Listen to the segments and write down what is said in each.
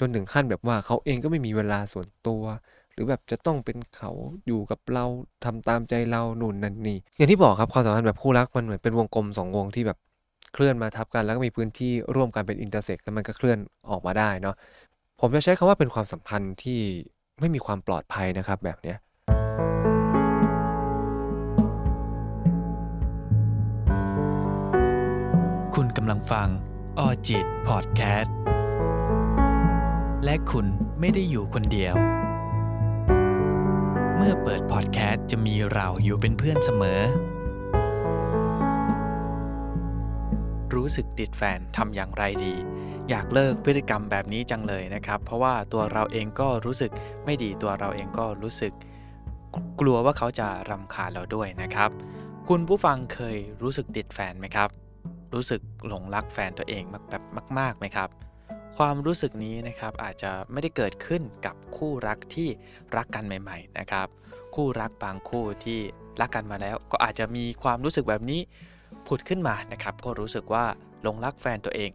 จนถึงขั้นแบบว่าเขาเองก็ไม่มีเวลาส่วนตัว หรือแบบจะต้องเป็นเขาอยู่กับเราทำตามใจเรานู่นนั่นนี่อย่างที่บอกครับความสัมพันธ์แบบคู่รักมันเหมือนเป็นวงกลมสองวงที่แบบเคลื่อนมาทับกันแล้วก็มีพื้นที่ร่วมกันเป็นอินเตอร์เซ็กแล้วมันก็เคลื่อนออกมาได้เนาะผมจะใช้คำว่าเป็นความสัมพันธ์ที่ไม่มีความปลอดภัยนะครับแบบเนี้ยคุณกำลังฟังออจิตพอดแคสต์ และคุณไม่ได้อยู่คนเดียว เมื่อเปิดพอดแคสต์จะมีเราอยู่เป็นเพื่อนเสมอ รู้สึกติดแฟนทำอย่างไรดี อยากเลิกพฤติกรรมแบบนี้จังเลยนะครับ เพราะว่าตัวเราเองก็รู้สึกไม่ดีตัวเราเองก็รู้สึก กลัวว่าเขาจะรำคาญเราด้วยนะครับ คุณผู้ฟังเคยรู้สึกติดแฟนไหมครับ รู้สึกหลงรักแฟนตัวเองแบบมากๆไหมครับ ความรู้สึกนี้นะครับอาจจะไม่ได้เกิดขึ้นกับคู่รักที่รักกันใหม่ ๆ นะครับ คู่รักบางคู่ที่รักกันมาแล้ว ก็อาจจะมีความรู้สึกแบบนี้ผุดขึ้นมานะครับ ก็รู้สึกว่าหลงรักแฟนตัวเอง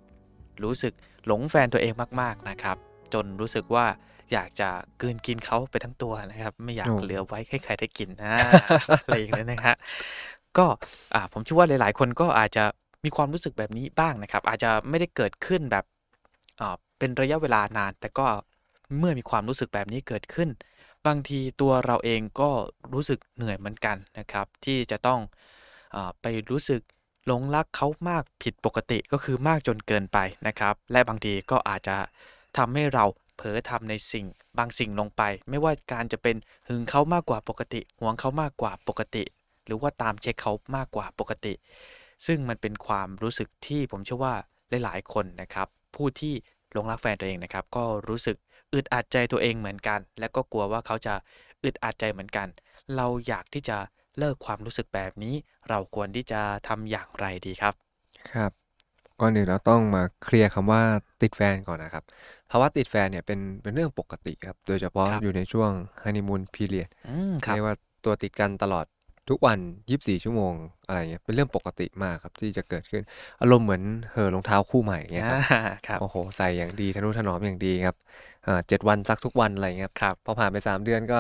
รู้สึกหลงแฟนตัวเองมากๆนะครับ จนรู้สึกว่าอยากจะกลืนกินเขาไปทั้งตัวนะครับ ไม่อยากโอ้เหลือไว้ให้ใครได้กินนะอะไรอย่างนี้นนะฮะก็อ่าผมเชื่อว่าหลาย ๆ คนก็อาจจะมีความรู้สึกแบบนี้บ้างนะครับ อาจจะไม่ได้เกิดขึ้นแบบอ่า เป็นระยะเวลานาน แต่ก็เมื่อมีความรู้สึกแบบนี้เกิดขึ้น บางทีตัวเราเองก็รู้สึกเหนื่อยเหมือนกันนะครับ ที่จะต้องอไปรู้สึกหลงรักเขามากผิดปกติก็คือมากจนเกินไปนะครับ และบางทีก็อาจจะทำให้เราเผลอทำในสิ่งบางสิ่งลงไป ไม่ว่าการจะเป็นหึงเขามากกว่าปกติหวงเขามากกว่าปกติ หรือว่าตามเช็คเขามากกว่าปกติ ซึ่งมันเป็นความรู้สึกที่ผมเชื่อว่าหลายๆคนนะครับ ผู้ที่หลงรักแฟนตัวเองนะครับ ก็รู้สึกอึดอัดใจตัวเองเหมือนกัน และก็กลัวว่าเขาจะอึดอัดใจเหมือนกัน เราอยากที่จะเลิกความรู้สึกแบบนี้ เราควรที่จะทำอย่างไรดีครับ ครับก่อนอื่นเราต้องมาเคลียร์คำว่าติดแฟนก่อนนะครับภาวะติดแฟนเนี่ยเป็นเป็นเรื่องปกติครับ โดยเฉพาะครับอยู่ในช่วงฮันนีมูนพีเรียดอืมครับเรียกว่าตัวติดกันตลอด ทุกวัน 24 ชั่วโมงอะไรเงี้ยเป็นเรื่องปกติมากครับที่จะเกิดขึ้น อารมณ์เหมือนเห่อรองเท้าคู่ใหม่เงี้ยครับอ่าครับโอ้โหใส่อย่างดีทนุถนอมอย่างดีครับอ่าเจ็ดวันซักทุกวันอะไรเงี้ยครับพอผ่านไปสามเดือนก็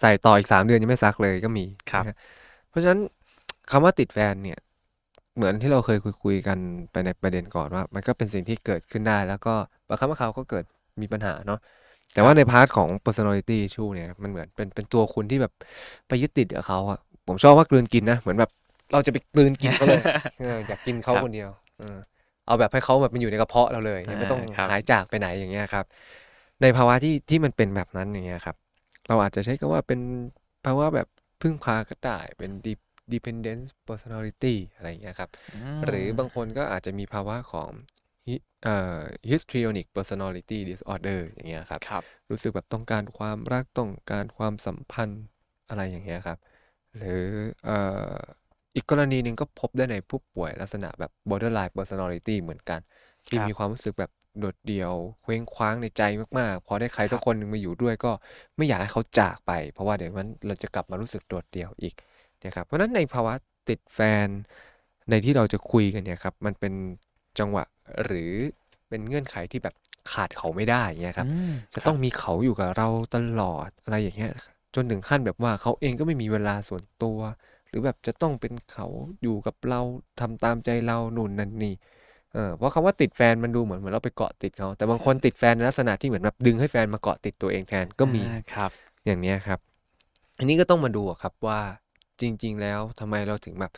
ใส่ต่ออีกสามเดือนยังไม่ซักเลยก็มีครับนะฮะเพราะฉะนั้นคำว่าติดแฟนเนี่ยเหมือนที่เราเคยคุยคุยๆกันไปในประเด็นก่อนว่า มันก็เป็นสิ่งที่เกิดขึ้นได้ แล้วก็บางครั้งบางคราวก็เกิดมีปัญหาเนาะแต่ว่าใน part ของ personality issue เนี่ยมันเหมือนเป็นเป็นตัวคุณที่แบบไปยึดติดกับเขาอะ ผมชอบว่ากลืนกินนะ เหมือนแบบเราจะไปกลืนกินเขาเลยเอออยากกินเขาครับคนเดียวเออเอาแบบให้เขาแบบมันอยู่ในกระเพาะเราเลยไม่ต้องอ่าครับหายจากไปไหนอย่างเงี้ยครับ ในภาวะที่ที่มันเป็นแบบนั้นอย่างเงี้ยครับ เราอาจจะใช้คำว่าเป็นภาวะแบบพึ่งพาก็ได้เป็น de- dependence personality อะไรอย่างเงี้ยครับมหรือบางคนก็อาจจะมีภาวะของ hi- เอ่อ histrionic personality disorder อย่างเงี้ยครับครับรู้สึกแบบต้องการความรักต้องการความสัมพันธ์อะไรอย่างเงี้ยครับ หรือเอ่ออีกกรณีหนึ่งก็พบได้ในผู้ป่วยลักษณะแบบ borderline personality เหมือนกัน ที่ครับมีความรู้สึกแบบโดดเดี่ยวเคว้งคว้างในใจมากๆ พอได้ใครครัสักบคนหนึ่งมาอยู่ด้วยก็ไม่อยากให้เขาจากไป เพราะว่าเดี๋ยวมันเราจะกลับมารู้สึกโดดเดี่ยวอีกนะครับเพราะฉะนั้นในภาวะติดแฟนในที่เราจะคุยกันเนี่ยครับมันเป็นจังหวะหรือเป็นเงื่อนไขที่แบบขาดเขาไม่ได้อย่างเงี้ยครับอืมจะครับต้องมีเขาอยู่กับเราตลอดอะไรอย่างเงี้ย จนถึงขั้นแบบว่าเขาเองก็ไม่มีเวลาส่วนตัว หรือแบบจะต้องเป็นเขาอยู่กับเราทำตามใจเรานู่นนั่นนี่เออเพราะคำว่าติดแฟนมันดูเหมือนเหมือนเราไปเกาะติดเขาแต่บางคนติดแฟนในลักษณะที่เหมือนแบบดึงให้แฟนมาเกาะติดตัวเองแทนก็มีอ่าครับ อย่างเนี้ยครับ อันนี้ก็ต้องมาดูอะครับว่าจริง ๆ แล้วทำไมเราถึงแบบ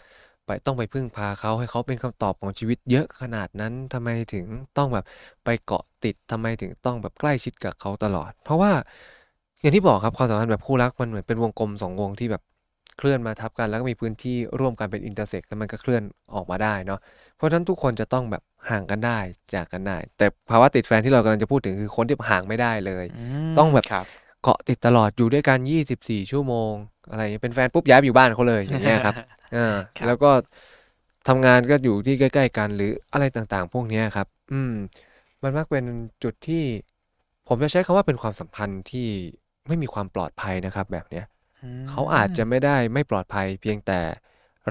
ไปต้องไปพึ่งพาเขาให้เขาเป็นคำตอบของชีวิตเยอะขนาดนั้นทำไมถึงต้องแบบไปเกาะติดทำไมถึงต้องแบบใกล้ชิดกับเขาตลอด เพราะว่า อย่างที่บอกครับความสัมพันธ์แบบคู่รักมันเหมือนเป็นวงกลมสองวงที่แบบเคลื่อนมาทับกันแล้วก็มีพื้นที่ร่วมกันเป็น intersect แล้วมันก็เคลื่อนออกมาได้เนาะเพราะฉะนั้นทุกคนจะต้องแบบห่างกันได้จากกันได้ แต่ภาวะติดแฟนที่เรากำลังจะพูดถึงคือคนที่ห่างไม่ได้เลยมต้องแบบครับเกาะติดตลอดอยู่ด้วยกัน 24 ชั่วโมง อะไรอย่างเงี้ยเป็นแฟนปุ๊บย้ายไปอยู่บ้านเขาเลยอย่างเงี้ยครับอ่าครับแล้วก็ทำงานก็อยู่ที่ใกล้ ๆ กันหรืออะไรต่างๆ พวกเนี้ยครับ อืม มันมักเป็นจุดที่ ผมจะใช้คำว่าเป็นความสัมพันธ์ที่ ไม่มีความปลอดภัยนะครับแบบเนี้ยเขาอาจจะไม่ได้ไม่ปลอดภัย เพียงแต่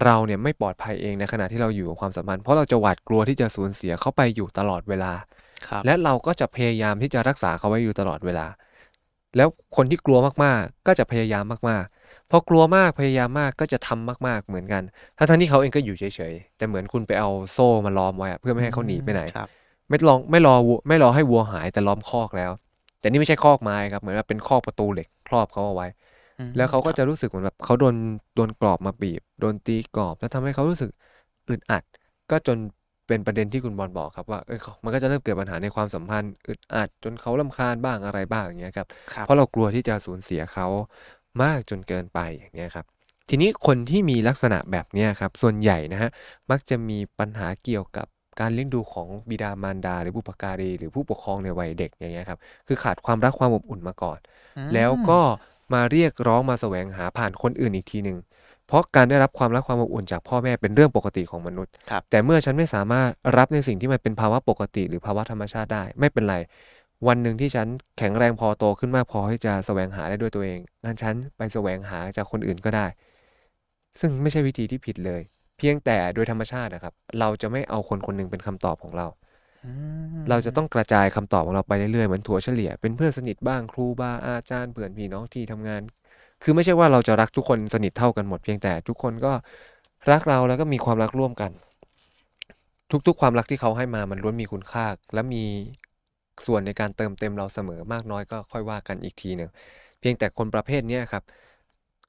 เราเนี่ยไม่ปลอดภัยเองในขณะที่เราอยู่กับความสัมพันธ์เพราะเราจะหวาดกลัวที่จะสูญเสียเขาไปอยู่ตลอดเวลาครับและเราก็จะพยายามที่จะรักษาเขาไว้อยู่ตลอดเวลา แล้วคนที่กลัวมากๆ ก็จะพยายามมากๆพอกลัวมากพยายามมากก็จะทำมาก ๆ เหมือนกันทั้งๆที่เขาเองก็อยู่เฉยๆแต่เหมือนคุณไปเอาโซ่มาล้อมไว้อะเพื่อไม่ให้เขาหนีไปไหนครับไม่ลองไม่รอวัวไม่รอให้วัวหายแต่ล้อมคอกแล้ว แต่นี่ไม่ใช่คอกไม้ครับเหมือนว่าเป็นคอกประตูเหล็กครอบเขาเอาไว้อืมแล้วเขาก็ครับจะรู้สึกเหมือนแบบเขาโดนโดนกรอบมาบีบโดนตีกรอบ แล้วทำให้เขารู้สึกอึดอัด ก็จนเป็นประเด็นที่คุณบอลบอกครับว่าเออเขามันก็จะเริ่มเกิดปัญหาในความสัมพันธ์อึดอัด จนเขาลำคาญบ้างอะไรบ้างอย่างเงี้ยครับครับเพราะเรากลัวที่จะสูญเสียเขามากจนเกินไปอย่างเงี้ยครับทีนี้คนที่มีลักษณะแบบเนี้ยครับส่วนใหญ่นะฮะมักจะมีปัญหาเกี่ยวกับ การเลี้ยงดูของบิดามารดา หรือบุปการีหรือผู้ปกครองในวัยเด็กอย่างเงี้ยครับคือขาดความรักความอบอุ่นมาก่อนอืมแล้วก็มาเรียกร้องมาแสวงหาผ่านคนอื่นอีกทีหนึ่งเพราะการได้รับความรักความอบอุ่นจากพ่อแม่เป็นเรื่องปกติของมนุษย์ครับแต่เมื่อฉันไม่สามารถรับในสิ่งที่มันเป็นภาวะปกติ หรือภาวะธรรมชาติได้ ไม่เป็นไรวันหนึ่งที่ฉันแข็งแรงพอโตขึ้นมากพอที่จะแสวงหาได้ด้วยตัวเองงั้นฉันไปแสวงหาจากคนอื่นก็ได้ ซึ่งไม่ใช่วิธีที่ผิดเลย เพียงแต่โดยธรรมชาตินะครับ เราจะไม่เอาคนคนหนึ่งเป็นคำตอบของเราอืมเราจะต้องกระจายคำตอบของเราไปเรื่อยๆเหมือนถั่วเฉลี่ย เป็นเพื่อนสนิทบ้างครูบาอาจารย์เพื่อนพี่น้องที่ทำงาน คือไม่ใช่ว่าเราจะรักทุกคนสนิทเท่ากันหมด เพียงแต่ทุกคนก็รักเราแล้วก็มีความรักร่วมกัน ทุกๆ ความรักที่เขาให้มามันล้วนมีคุณค่า และมีส่วนในการเติมเต็มเราเสมอมากน้อยก็ค่อยว่ากันอีกทีหนึ่งเพียงแต่คนประเภทเนี้ยครับ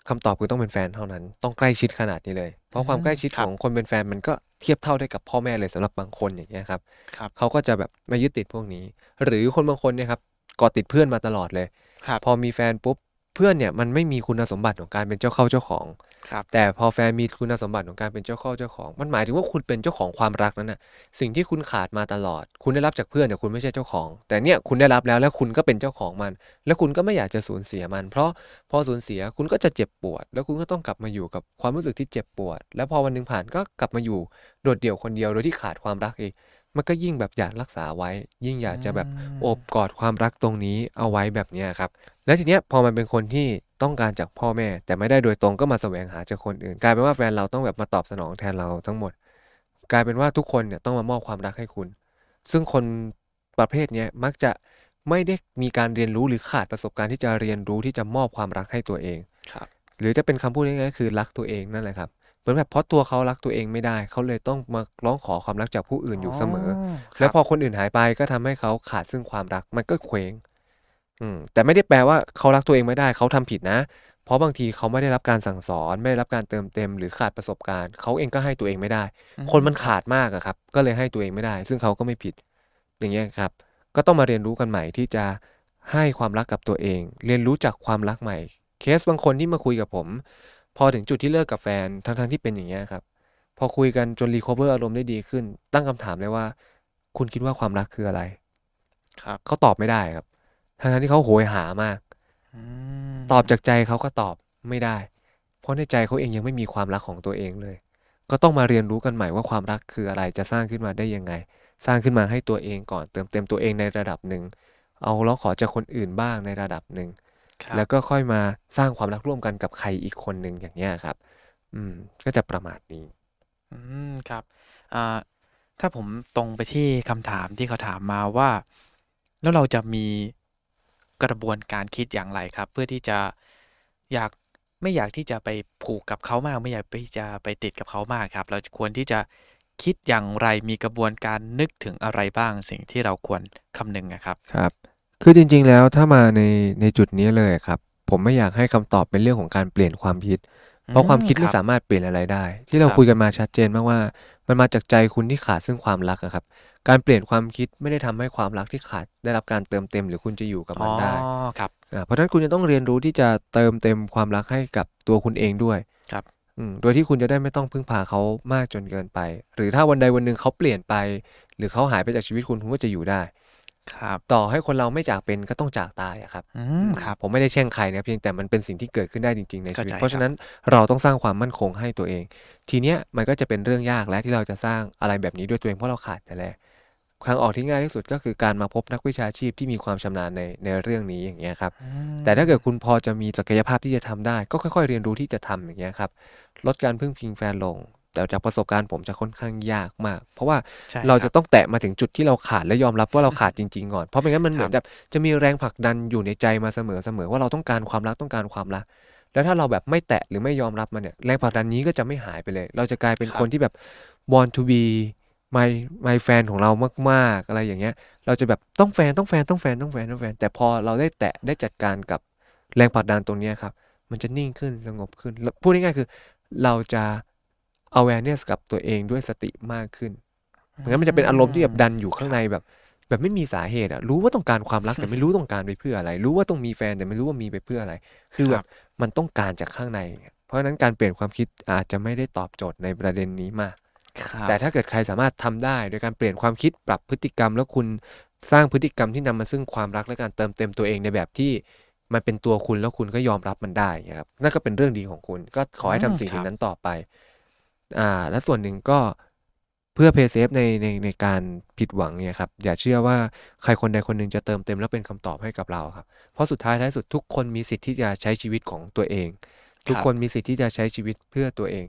คำตอบคือต้องเป็นแฟนเท่านั้น ต้องใกล้ชิดขนาดนี้เลย เพราะความใกล้ชิดของคนเป็นแฟนมันก็เทียบเท่าได้กับพ่อแม่เลยสำหรับบางคนอย่างเงี้ยครับครับเขาก็จะแบบไม่ยึดติดพวกนี้ หรือคนบางคนเนี่ยครับเกาะติดเพื่อนมาตลอดเลยครับพอมีแฟนปุ๊บเพื่อนเนี่ยมันไม่มีคุณสมบัติของการเป็นเจ้าเข้าเจ้าของ ครับแต่พอแฟนมีคุณสมบัติของการเป็นเจ้าเข้าเจ้าของ มันหมายถึงว่าคุณเป็นเจ้าของความรักนั้นน่ะสิ่งที่คุณขาดมาตลอด คุณได้รับจากเพื่อนแต่คุณไม่ใช่เจ้าของ แต่เนี่ยคุณได้รับแล้วแล้วคุณก็เป็นเจ้าของมัน แล้วคุณก็ไม่อยากจะสูญเสียมัน เพราะพอสูญเสียคุณก็จะเจ็บปวด แล้วคุณก็ต้องกลับมาอยู่กับความรู้สึกที่เจ็บปวด แล้วพอวันหนึ่งผ่านก็กลับมาอยู่โดดเดี่ยวคนเดียวโดยที่ขาดความรักอีกมันก็ยิ่งแบบอยากรักษาไว้ ยิ่งอยากจะแบบมโอบกอดความรักตรงนี้เอาไว้แบบเนี้ยครับ แล้วทีเนี้ยพอมันเป็นคนที่ ต้องการจากพ่อแม่ แต่ไม่ได้โดยตรงก็มาแสวงหาจากคนอื่น กลายเป็นว่าแฟนเราต้องแบบมาตอบสนองแทนเราทั้งหมด กลายเป็นว่าทุกคนเนี่ยต้องมามอบความรักให้คุณ ซึ่งคนประเภทเนี้ยมักจะไม่ได้มีการเรียนรู้หรือขาดประสบการณ์ที่จะเรียนรู้ที่จะมอบความรักให้ตัวเองครับหรือจะเป็นคำพูดง่ายๆคือรักตัวเองนั่นแหละครับเหมือนแบบเพราะตัวเขารักตัวเองไม่ได้ เขาเลยต้องมาร้องขอความรักจากผู้อื่นอยู่เสมอครับแล้วพอคนอื่นหายไปก็ทำให้เขาขาดซึ่งความรักมันก็เคว้ง อืมแต่ไม่ได้แปลว่าเขารักตัวเองไม่ได้เขาทำผิดนะ เพราะบางทีเขาไม่ได้รับการสั่งสอน ไม่ได้รับการเติมเต็ม หรือขาดประสบการณ์เขาเองก็ให้ตัวเองไม่ได้อืมคนมันขาดมากอะครับ ก็เลยให้ตัวเองไม่ได้ ซึ่งเขาก็ไม่ผิด อย่างเงี้ยครับ ก็ต้องมาเรียนรู้กันใหม่ที่จะให้ความรักกับตัวเอง เรียนรู้จากความรักใหม่ เคสบางคนที่มาคุยกับผม พอถึงจุดที่เลิกกับแฟนทั้งๆที่เป็นอย่างเงี้ยครับ พอคุยกันจน recover อารมณ์ได้ดีขึ้น ตั้งคำถามเลยว่า คุณคิดว่าความรักคืออะไรครับเขาตอบไม่ได้ครับ ทั้งๆที่เขาโหยหามากอืมตอบจากใจเขาก็ตอบไม่ได้ เพราะในใจเขาเองยังไม่มีความรักของตัวเองเลย ก็ต้องมาเรียนรู้กันใหม่ว่าความรักคืออะไรจะสร้างขึ้นมาได้ยังไง สร้างขึ้นมาให้ตัวเองก่อนเติมเต็มตัวเองในระดับหนึ่ง เอาแล้วขอจากคนอื่นบ้างในระดับหนึ่งครับแล้วก็ค่อยมาสร้างความรักร่วมกันกับใครอีกคนหนึ่งอย่างเงี้ยครับ อืม ก็จะประมาทนี้ อืมครับอ่าถ้าผมตรงไปที่คำถามที่เขาถามมาว่า แล้วเราจะมี กระบวนการคิดอย่างไรครับ เพื่อที่จะอยากไม่อยากที่จะไปผูกกับเขามาก ไม่อยากที่จะไปติดกับเขามากครับ เราควรที่จะคิดอย่างไรมีกระบวนการนึกถึงอะไรบ้างสิ่งที่เราควรคำนึงนะครับครับ คือจริงๆแล้วถ้ามาในในจุดนี้เลยครับ ผมไม่อยากให้คำตอบเป็นเรื่องของการเปลี่ยนความคิด เพราะความคิดอืไม่รับสามารถเปลี่ยนอะไรได้ ที่เราครับคุยกันมาชัดเจนมากว่า มันมาจากใจคุณที่ขาดซึ่งความรักอะครับ การเปลี่ยนความคิดไม่ได้ทำให้ความรักที่ขาดได้รับการเติมเต็มหรือคุณจะอยู่กับอ๋มัอนได้ครับอ่าเพราะฉะนั้นคุณจะต้องเรียนรู้ที่จะเติมเต็มความรักให้กับตัวคุณเองด้วยครับอืมโดยที่คุณจะได้ไม่ต้องพึ่งพาเขามากจนเกินไป หรือถ้าวันใดวันหนึ่งเขาเปลี่ยนไป หรือเขาหายไปจากชีวิตคุณคุณก็จะอยู่ได้ ครับต่อให้คนเราไม่จากเป็นก็ต้องจากตายอะครับอืมครับ ผมไม่ได้แช่งใครนะเพียงแต่มันเป็นสิ่งที่เกิดขึ้นได้จริงๆในชีวิต เข้าใจเพราะฉะนั้นเราต้องสร้างความมั่นคงให้ตัวเอง ทีเนี้ยมันก็จะเป็นเรื่องยากและที่เราจะสร้างอะไรแบบนี้ด้วยตัวเองเพราะเราขาดแต่แรกทางออกที่ง่ายที่สุดก็คือการมาพบนักวิชาชีพที่มีความชำนาญในในเรื่องนี้อย่างเงี้ยครับ อืมแต่ถ้าเกิดคุณพอจะมีศักยภาพที่จะทำได้ ก็ค่อยๆ เรียนรู้ที่จะทำอย่างเงี้ยครับลดการพึ่งพิงแฟนลง แต่จากประสบการณ์ผมจะค่อนข้างยากมาก เพราะว่าใช่เราคจะบต้องแตะมาถึงจุดที่เราขาดและยอมรับว่าเราขาดจริงๆก่อนเพราะไม่งั้นมันเหมือนครับแบบจะมีแรงผลักดันอยู่ในใจมาเสมอเสมอว่าเราต้องการความรักต้องการความรัก แล้วถ้าเราแบบไม่แตะหรือไม่ยอมรับมันเนี่ยแรงผลักดันนี้ก็จะไม่หายไปเลย เราจะกลายเป็นครับคนที่แบบ want to be my my fan ของเรามากๆอะไรอย่างเงี้ย เราจะแบบต้องแฟนต้องแฟนต้องแฟนต้องแฟนต้องแฟน แต่พอเราได้แตะได้จัดการกับแรงผลักดันตรงเนี้ยครับ มันจะนิ่งขึ้นสงบขึ้นแล้วพูดง่ายๆคือ เราจะ awareness กับตัวเองด้วยสติมากขึ้นเหมือนกันมันจะเป็นอารมณ์ที่แบบดันอยู่ข้างในแบบ แบบไม่มีสาเหตุอะรู้ว่าต้องการความรักแต่ไม่รู้ต้องการไปเพื่ออะไร รู้ว่าต้องมีแฟนแต่ไม่รู้ว่ามีไปเพื่ออะไร คือคแบรับบมันต้องการจากข้างใน เพราะฉะนั้นการเปลี่ยนความคิดอาจจะไม่ได้ตอบโจทย์ในประเด็นนี้มากครับแต่ถ้าเกิดใครสามารถทำได้โดยการเปลี่ยนความคิดปรับพฤติกรรม แล้วคุณสร้างพฤติกรรมที่นำมาซึ่งความรักและการเติมเต็มตัวเองในแบบที่มันเป็นตัวคุณแล้วคุณก็ยอมรับมันได้นะครับนั่นก็เป็นเรื่องดีของคุณ ก็ขอให้ทำสิ่งอืมครับนั้นต่อไป อ่าและส่วนหนึ่งก็เพื่อเพย์เซฟในในในการผิดหวังเนี่ยครับอย่าเชื่อว่าใครคนใดคนหนึ่งจะเติมเต็มแล้วเป็นคำตอบให้กับเราครับเพราะสุดท้ายท้ายสุดทุกคนมีสิทธิ์ที่จะใช้ชีวิตของตัวเอง ทุกคนมีสิทธิ์ที่จะใช้ชีวิตเพื่อตัวเอง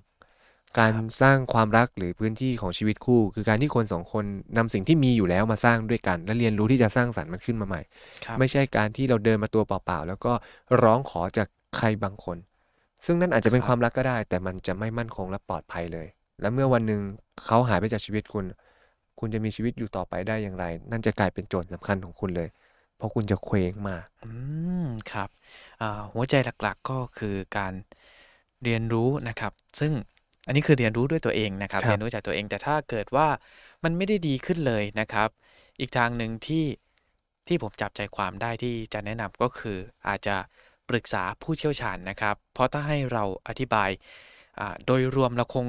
การสร้างความรักหรือพื้นที่ของชีวิตคู่ คือการที่คนสองคนนำสิ่งที่มีอยู่แล้วมาสร้างด้วยกัน และเรียนรู้ที่จะสร้างสรรค์มันขึ้นมาใหม่ครับไม่ใช่การที่เราเดินมาตัวเปล่าๆแล้วก็ร้องขอจากใครบางคน ซึ่งนั่นอาจจะเป็นครับความรักก็ได้ แต่มันจะไม่มั่นคงและปลอดภัยเลย และเมื่อวันหนึ่งเขาหายไปจากชีวิตคุณ คุณจะมีชีวิตอยู่ต่อไปได้อย่างไร นั่นจะกลายเป็นโจทย์สำคัญของคุณเลย เพราะคุณจะเคว้งมากอืมครับอ่าหัวใจหลักๆก็คือการเรียนรู้นะครับ ซึ่งอันนี้คือเรียนรู้ด้วยตัวเองนะครับครับ เรียนรู้จากตัวเองแต่ถ้าเกิดว่ามันไม่ได้ดีขึ้นเลยนะครับ อีกทางหนึ่งที่ที่ผมจับใจความได้ที่จะแนะนำก็คืออาจจะ ปรึกษาผู้เชี่ยวชาญนะครับ เพราะถ้าให้เราอธิบายอ่าโดยรวมเราคง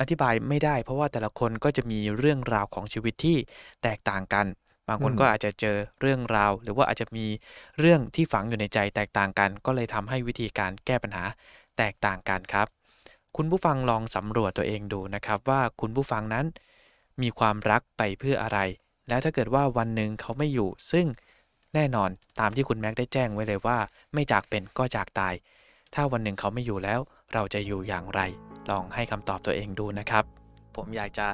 อธิบายไม่ได้ เพราะว่าแต่ละคนก็จะมีเรื่องราวของชีวิตที่แตกต่างกัน บางคนอืมก็อาจจะเจอเรื่องราว หรือว่าอาจจะมีเรื่องที่ฝังอยู่ในใจแตกต่างกัน ก็เลยทำให้วิธีการแก้ปัญหาแตกต่างกันครับ คุณผู้ฟังลองสำรวจตัวเองดูนะครับ ว่าคุณผู้ฟังนั้น มีความรักไปเพื่ออะไร แล้วถ้าเกิดว่าวันหนึ่งเขาไม่อยู่ ซึ่ง แน่นอนตามที่คุณแม็กได้แจ้งไว้เลยว่า ไม่จากเป็นก็จากตาย ถ้าวันหนึ่งเขาไม่อยู่แล้ว เราจะอยู่อย่างไร ลองให้คำตอบตัวเองดูนะครับ ผมอยากจะ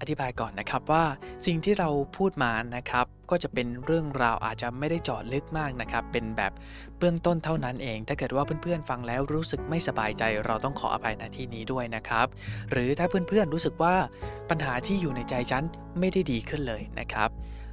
อธิบายก่อนนะครับว่าสิ่งที่เราพูดมานะครับ ก็จะเป็นเรื่องราวอาจจะไม่ได้เจาะลึกมากนะครับ เป็นแบบเบื้องต้นเท่านั้นเอง ถ้าเกิดว่าเพื่อนๆฟังแล้วรู้สึกไม่สบายใจ เราต้องขออภัยณที่นี้ด้วยนะครับ หรือถ้าเพื่อนๆรู้สึกว่าปัญหาที่อยู่ในใจฉันไม่ได้ดีขึ้นเลยนะครับ